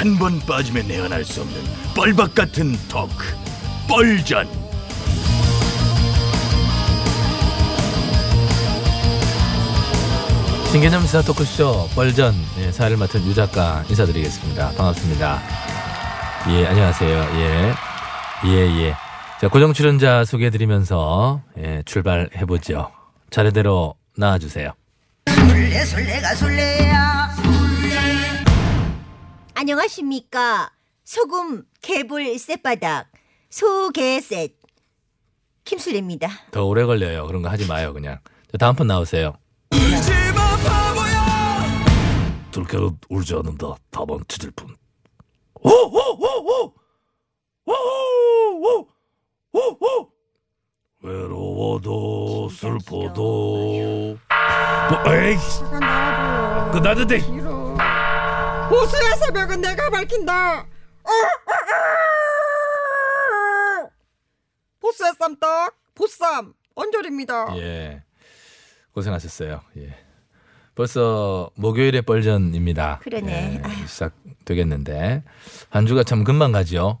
한 번 빠지면 내안할 수 없는 뻘박 같은 토크 뻘전 신개념 시사 토크쇼 뻘전 예, 사회를 맡은 유 작가 인사드리겠습니다. 반갑습니다. 예, 안녕하세요. 예, 예, 예. 자, 고정 출연자 소개해드리면서 예, 출발해보죠. 차례대로 나와주세요. 술래 술래가 술래야 안녕하십니까? 소금 개불 쌔바닥 소개셋 김술래입니다. 더 오래 걸려요. 그런 거 하지 마요, 그냥. 자, 다음 분 나오세요. 들켜도 울지 않는다. 다만 찢을 뿐. 오오오오! 오오오오오! 외로워도 슬퍼도. 뭐, 에이. 그 나는데 보수의 새벽은 내가 밝힌다. 보수의 쌈떡 보쌈 언저리입니다. 예. 고생하셨어요. 예. 벌써 목요일의 뻘전입니다. 그러네. 예. 시작되겠는데 한 주가 참 금방 가죠.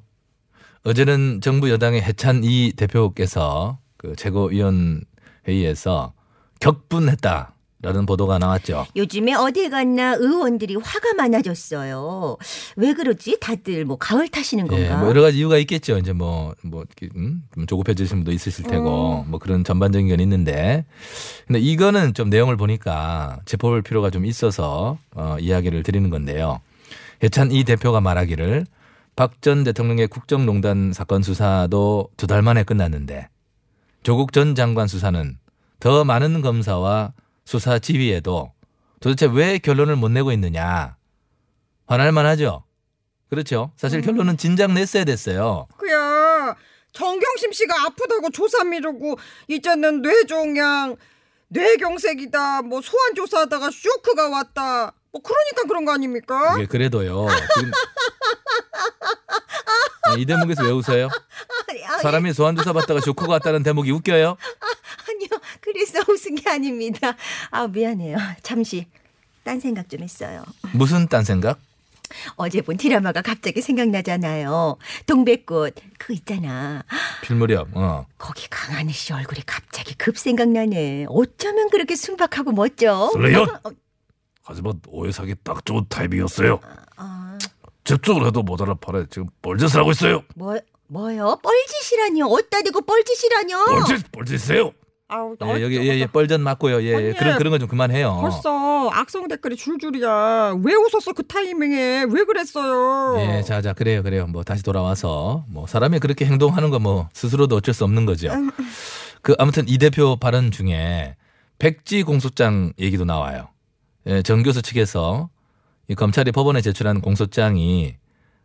어제는 정부 여당의 해찬 이 대표께서 그 최고위원 회의에서 격분했다 라는 보도가 나왔죠. 요즘에 어디 갔나 의원들이 화가 많아졌어요 왜 그러지 다들 뭐 가을 타시는 건가 예, 뭐 여러 가지 이유가 있겠죠. 이제 뭐, 뭐, 이렇게, 음? 좀 조급해지신 분도 있으실 테고, 뭐 그런 전반적인 건 있는데. 근데 이거는 좀 내용을 보니까 짚어볼 필요가 좀 있어서, 어, 이야기를 드리는 건데요. 해찬 이 대표가 말하기를 박 전 대통령의 국정농단 사건 수사도 두 달 만에 끝났는데 조국 전 장관 수사는 더 많은 검사와 수사 지휘에도 도대체 왜 결론을 못 내고 있느냐. 화날만 하죠. 그렇죠. 사실 결론은 진작 냈어야 됐어요. 그야 정경심 씨가 아프다고 조사 미루고 이제는 뇌종양 뇌경색이다 뭐 소환 조사하다가 쇼크가 왔다 뭐 그러니까 그런 거 아닙니까? 이게 그래도요. 지금 아, 이 대목에서 왜 웃어요? 아니, 사람이 소환 조사 받다가 쇼크가 왔다는 대목이 웃겨요? 그래서 웃은 게 아닙니다 아 미안해요 잠시 딴 생각 좀 했어요 무슨 딴 생각? 어제 본 드라마가 갑자기 생각나잖아요 동백꽃 그거 있잖아 필무렵. 어. 거기 강하늘 씨 얼굴이 갑자기 급 생각나네. 어쩌면 그렇게 순박하고 멋져? 술래요? 어, 하지만 오해 사기 딱 좋은 타입이었어요 아, 집중을 해도 못 알아파래 지금 뻘짓을 하고 있어요 뭐, 뭐요? 뻘짓이라뇨? 어디다 대고 뻘짓이라뇨? 뻘짓 뻘짓이세요 아우, 예, 여기 예, 예, 뻘전 맞고요. 예, 예. 언니. 그런 그런 거 좀 그만해요. 벌써 악성 댓글이 줄줄이야. 왜 웃었어 그 타이밍에? 왜 그랬어요? 예, 자, 자, 그래요, 그래요. 뭐 다시 돌아와서 뭐 사람이 그렇게 행동하는 거 뭐 스스로도 어쩔 수 없는 거죠. 그 아무튼 이 대표 발언 중에 백지 공소장 얘기도 나와요. 예, 정 교수 측에서 이 검찰이 법원에 제출한 공소장이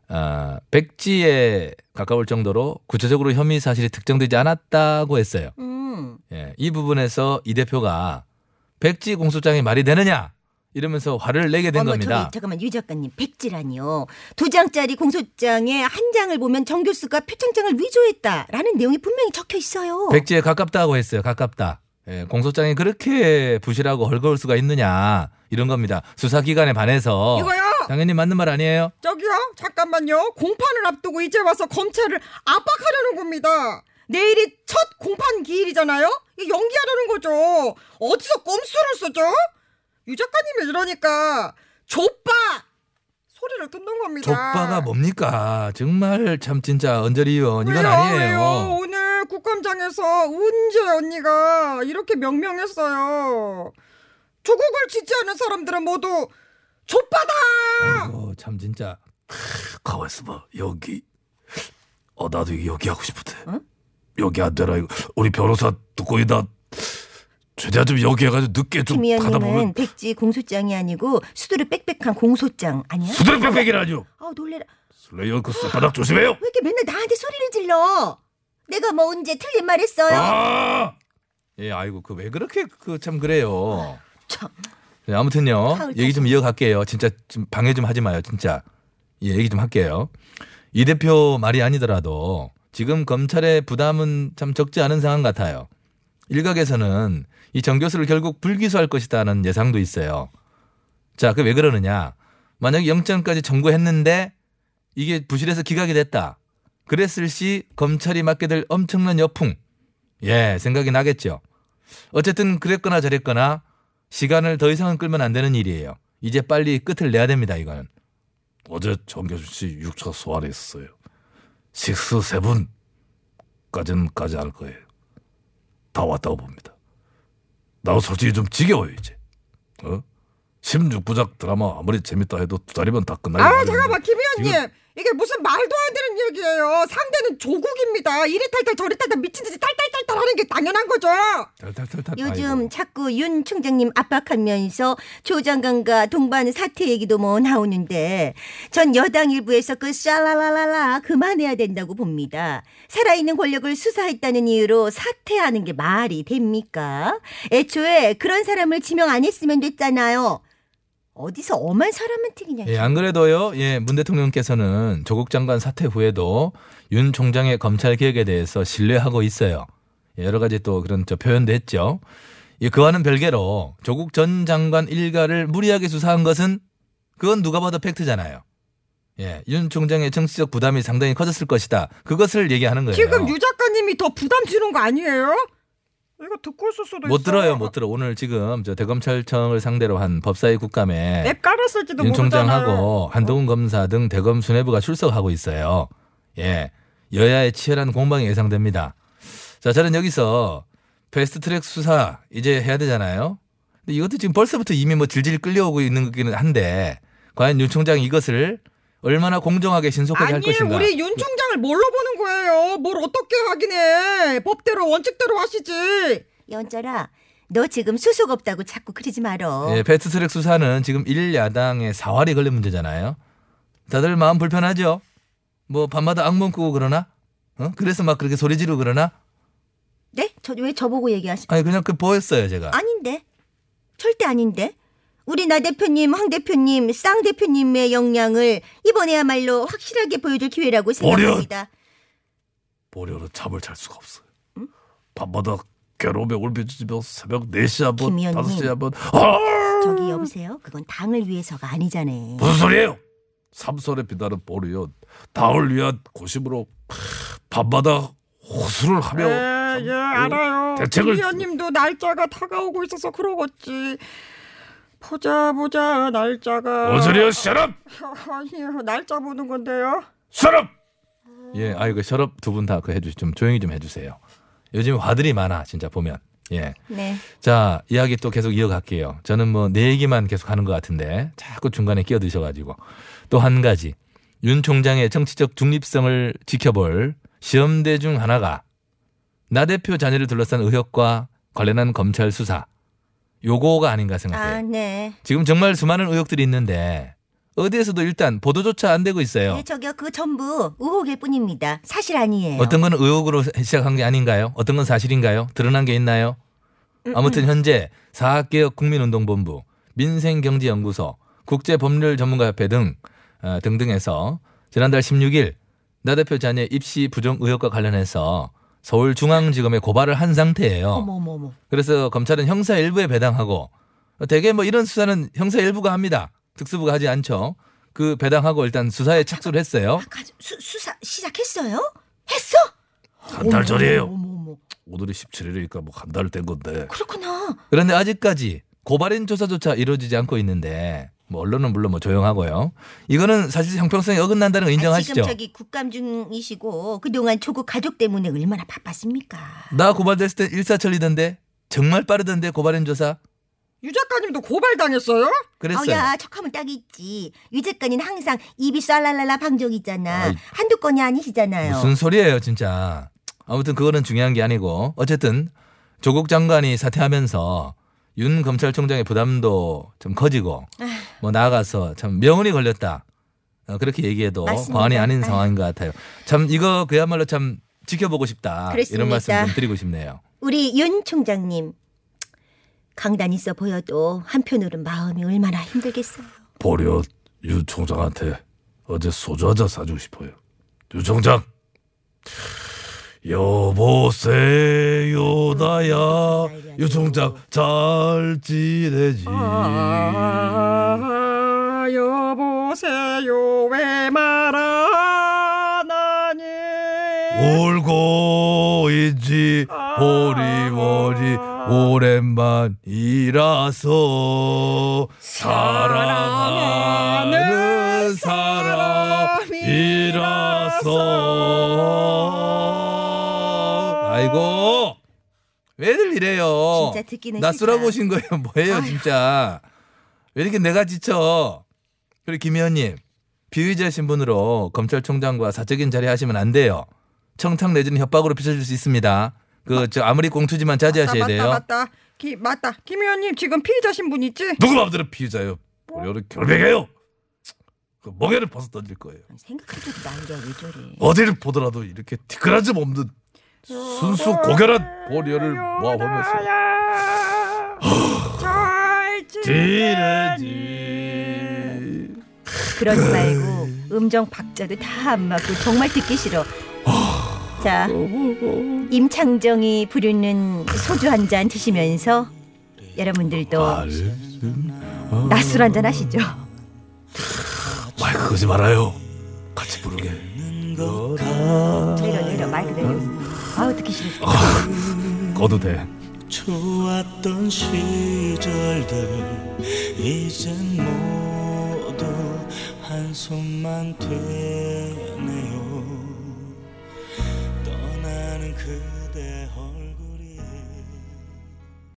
아, 백지에 가까울 정도로 구체적으로 혐의 사실이 특정되지 않았다고 했어요. 음. 예, 이 부분에서 이 대표가 백지 공소장이 말이 되느냐 이러면서 화를 내게 된 어머, 겁니다. 저기, 잠깐만 유 작가님 백지라니요. 두 장짜리 공소장에 한 장을 보면 정 교수가 표창장을 위조했다라는 내용이 분명히 적혀 있어요. 백지에 가깝다고 했어요. 가깝다. 예, 공소장이 그렇게 부실하고 헐거울 수가 있느냐 이런 겁니다. 수사기관에 반해서 이거요. 당연히 맞는 말 아니에요? 저기요. 잠깐만요. 공판을 앞두고 이제 와서 검찰을 압박하려는 겁니다. 내일이 첫 공판 기일이잖아요. 연기하려는 거죠. 어디서 꼼수를 쓰죠? 유 작가님이 이러니까 좆바 소리를 듣는 겁니다. 족바가 뭡니까? 정말 참 진짜 언저리 의원 이건 아니에요. 왜요? 오늘 국감장에서 은재 언니가 이렇게 명명했어요. 조국을 지지하는 사람들은 모두 족바다. 아이고 참 진짜 가만 있어봐 여기 어 나도 여기 하고 싶은데 응? 여기 안 되나 이거 우리 변호사 듣고 있나 최대한 좀 여기 해가지고 늦게 좀김 가다 보면 의원님은 백지 공소장이 아니고 수두를 빽빽한 공소장 아니야? 수두룩 빽빽이라뇨 아 놀래라. 슬레이어 그 쌔바닥 조심해요 왜 이렇게 맨날 나한테 소리를 질러? 내가 뭐 언제 틀린 말 했어요? 아 예 아이고 그 왜 그렇게 그 참 그래요. 참. 네, 아무튼요 사흘 얘기 좀 이어갈게요. 진짜 좀 방해 좀 하지 마요. 진짜 예, 얘기 좀 할게요. 이 대표 말이 아니더라도 지금 검찰의 부담은 참 적지 않은 상황 같아요. 일각에서는 이 정 교수를 결국 불기소할 것이다는 예상도 있어요. 자, 그 왜 그러느냐? 만약에 영장까지 청구했는데 이게 부실해서 기각이 됐다. 그랬을 시 검찰이 맞게 될 엄청난 여풍. 예, 생각이 나겠죠. 어쨌든 그랬거나 저랬거나 시간을 더 이상은 끌면 안 되는 일이에요. 이제 빨리 끝을 내야 됩니다, 이거는. 어제 정 교수 씨 6차 소환했어요 식스 세븐까지는까지 할 거예요. 다 왔다고 봅니다. 나도 솔직히 좀 지겨워요 이제. 어? 16부작 드라마 아무리 재밌다 해도 두 달이면 다 끝나요 아 잠깐만 김 의원님 이게 무슨 말도 안 되는 얘기예요. 상대는 조국입니다. 이리 탈탈 저리 탈탈 미친 듯이 탈탈탈탈 하는 게 당연한 거죠. 탈탈탈탈. 요즘 아이고. 자꾸 윤 총장님 압박하면서 조 장관과 동반 사퇴 얘기도 뭐 나오는데 전 여당 일부에서 그 샤라라라라 그만해야 된다고 봅니다. 살아있는 권력을 수사했다는 이유로 사퇴하는 게 말이 됩니까? 애초에 그런 사람을 지명 안 했으면 됐잖아요. 어디서 엄한 사람한테 그냥 예, 안 그래도요. 예, 문 대통령께서는 조국 장관 사퇴 후에도 윤 총장의 검찰 개혁에 대해서 신뢰하고 있어요. 예, 여러 가지 또 그런 저 표현도 했죠. 예, 그와는 별개로 조국 전 장관 일가를 무리하게 수사한 것은 그건 누가 봐도 팩트잖아요. 예, 윤 총장의 정치적 부담이 상당히 커졌을 것이다. 그것을 얘기하는 거예요. 지금 유 작가님이 더 부담 주는 거 아니에요? 이거 듣고 있을 수도 못 있어. 들어요, 못 들어. 오늘 지금 저 대검찰청을 상대로 한 법사위 국감에 앱 깔았을지도 윤. 총장하고 한동훈 검사 등 대검 수뇌부가 출석하고 있어요. 예. 여야의 치열한 공방이 예상됩니다. 자, 저는 여기서 패스트 트랙 수사 이제 해야 되잖아요. 근데 이것도 지금 벌써부터 이미 뭐 질질 끌려오고 있는 거기는 한데 과연 윤 총장이 이것을 얼마나 공정하게 신속하게 할 아니 것인가. 우리 윤 총장을 뭘로 보는 거예요? 뭘 어떻게 하긴 해? 법대로 원칙대로 하시지. 연철아 너 지금 수속 없다고 자꾸 그러지 말어. 예, 패스트 트랙 수사는 지금 1야당의 사활이 걸린 문제잖아요. 다들 마음 불편하죠? 뭐 밤마다 악몽 꾸고 그러나? 어? 그래서 막 그렇게 소리 지르고 그러나? 네? 저 왜 저보고 얘기하시? 아니 그냥 그 보였어요 제가. 아닌데. 절대 아닌데. 우리 나 대표님, 황 대표님, 쌍 대표님의 역량을 이번에야말로 확실하게 보여줄 기회라고 생각합니다. 보려는 잠을 잘 수가 없어요 밤마다 괴로움에 울부짖으며 새벽 4시 한번 김 의원님. 5시에 한번 아! 저기 여보세요. 그건 당을 위해서가 아니잖아요. 무슨 소리예요? 삼선에 빛나는 보리연 당을 위한 고심으로 밤마다 호수를 하며 예, 예, 알아요. 대책을- 김 의원님도 날짜가 다가오고 있어서 그러겠지. 보자 보자 날짜가. 어저리야 셔럽 아니요 날짜 보는 건데요. 셔럽 예, 아이고 셔럽 두 분 다 그 해주 좀 조용히 좀 해주세요. 요즘 화들이 많아 진짜 보면. 예. 네. 자 이야기 또 계속 이어갈게요. 저는 뭐 내 얘기만 계속 하는 것 같은데 자꾸 중간에 끼어드셔가지고 또 한 가지 윤 총장의 정치적 중립성을 지켜볼 시험대 중 하나가 나 대표 자녀를 둘러싼 의혹과 관련한 검찰 수사 요거가 아닌가 생각해요. 아, 네. 지금 정말 수많은 의혹들이 있는데 어디에서도 일단 보도조차 안 되고 있어요. 네, 저기요. 그 전부 의혹일 뿐입니다. 사실 아니에요. 어떤 건 의혹으로 시작한 게 아닌가요? 어떤 건 사실인가요? 드러난 게 있나요? 아무튼 현재 사학개혁 국민운동본부, 민생경제연구소, 국제법률전문가협회 등 어, 등등에서 지난달 16일 나 대표 자녀 입시 부정 의혹과 관련해서 서울중앙지검에 고발을 한 상태예요. 어머 어머 어머. 그래서 검찰은 형사 일부에 배당하고 대개 뭐 이런 수사는 형사 일부가 합니다. 특수부가 하지 않죠. 그 배당하고 일단 수사에 착수를 했어요. 아, 가- 수, 수사 시작했어요? 했어? 한 달 전이에요 어머. 오늘이 17일이니까 뭐 한 달 된 건데 그렇구나. 그런데 아직까지 고발인 조사조차 이루어지지 않고 있는데 뭐 언론은 물론 뭐 조용하고요. 이거는 사실 형평성이 어긋난다는 거 아, 인정하시죠? 지금 저기 국감 중이시고 그동안 조국 가족 때문에 얼마나 바빴습니까? 나 고발됐을 때 일사천리던데 정말 빠르던데 고발인 조사 유 작가님도 고발당했어요? 그랬어요. 어 야 척하면 딱 있지. 유 작가는 항상 입이 쌀랄랄라 방정이잖아. 아이. 한두 건이 아니시잖아요. 무슨 소리예요, 진짜. 아무튼 그거는 중요한 게 아니고 어쨌든 조국 장관이 사퇴하면서 윤 검찰총장의 부담도 좀 커지고 뭐 나아가서 참 명운이 걸렸다. 어, 그렇게 얘기해도 맞습니다. 과언이 아닌. 상황인 것 같아요. 참 이거 그야말로 참 지켜보고 싶다. 그렇습니다. 이런 말씀 좀 드리고 싶네요. 우리 윤 총장님 강단 있어 보여도 한편으로는 마음이 얼마나 힘들겠어요. 보려 유 총장한테 어제 소주 한 잔 사주고 싶어요. 유 총장. 여보세요 나야. 유 총장 잘 지내지. 아, 여보세요. 왜 말하나니? 울고 있지. 보리머리 오랜만이라서 사랑하는 사람이라서 아이고 왜들 이래요? 진짜 듣기는 낯설어 싫다. 보신 거예요? 뭐예요, 아유. 진짜? 왜 이렇게 내가 지쳐? 그리고 김 의원님 비의자 신분으로 검찰총장과 사적인 자리 하시면 안 돼요. 청탁 내지는 협박으로 비춰줄 수 있습니다. 그 저 아무리 공투지만 자제하셔야 맞다, 돼요. 맞다 맞다 기, 맞다 김 의원님 지금 피의자 신분 있지? 누구 마음대로 피의자요 보려를 결백해요 그 멍에를 벗어 던질 거예요 생각해도 난리야 왜 저래. 어디를 보더라도 이렇게 티끌하지 없는 순수 고결한 보리어를 모아보면서 잘 지내지 그러지 말고 음정 박자도 다 안 맞고 정말 듣기 싫어. 자, 임창정이 부르는 소주 한 잔 드시면서 여러분들도 낮술 한 잔 하시죠. 마이크 끄지 말아요 같이 부르게 내려 내려 마이크 내려. 아우 듣기 싫어. 꺼도 돼 좋았던 시절들 이젠 모두 한숨만 되네요 떠나는 얼굴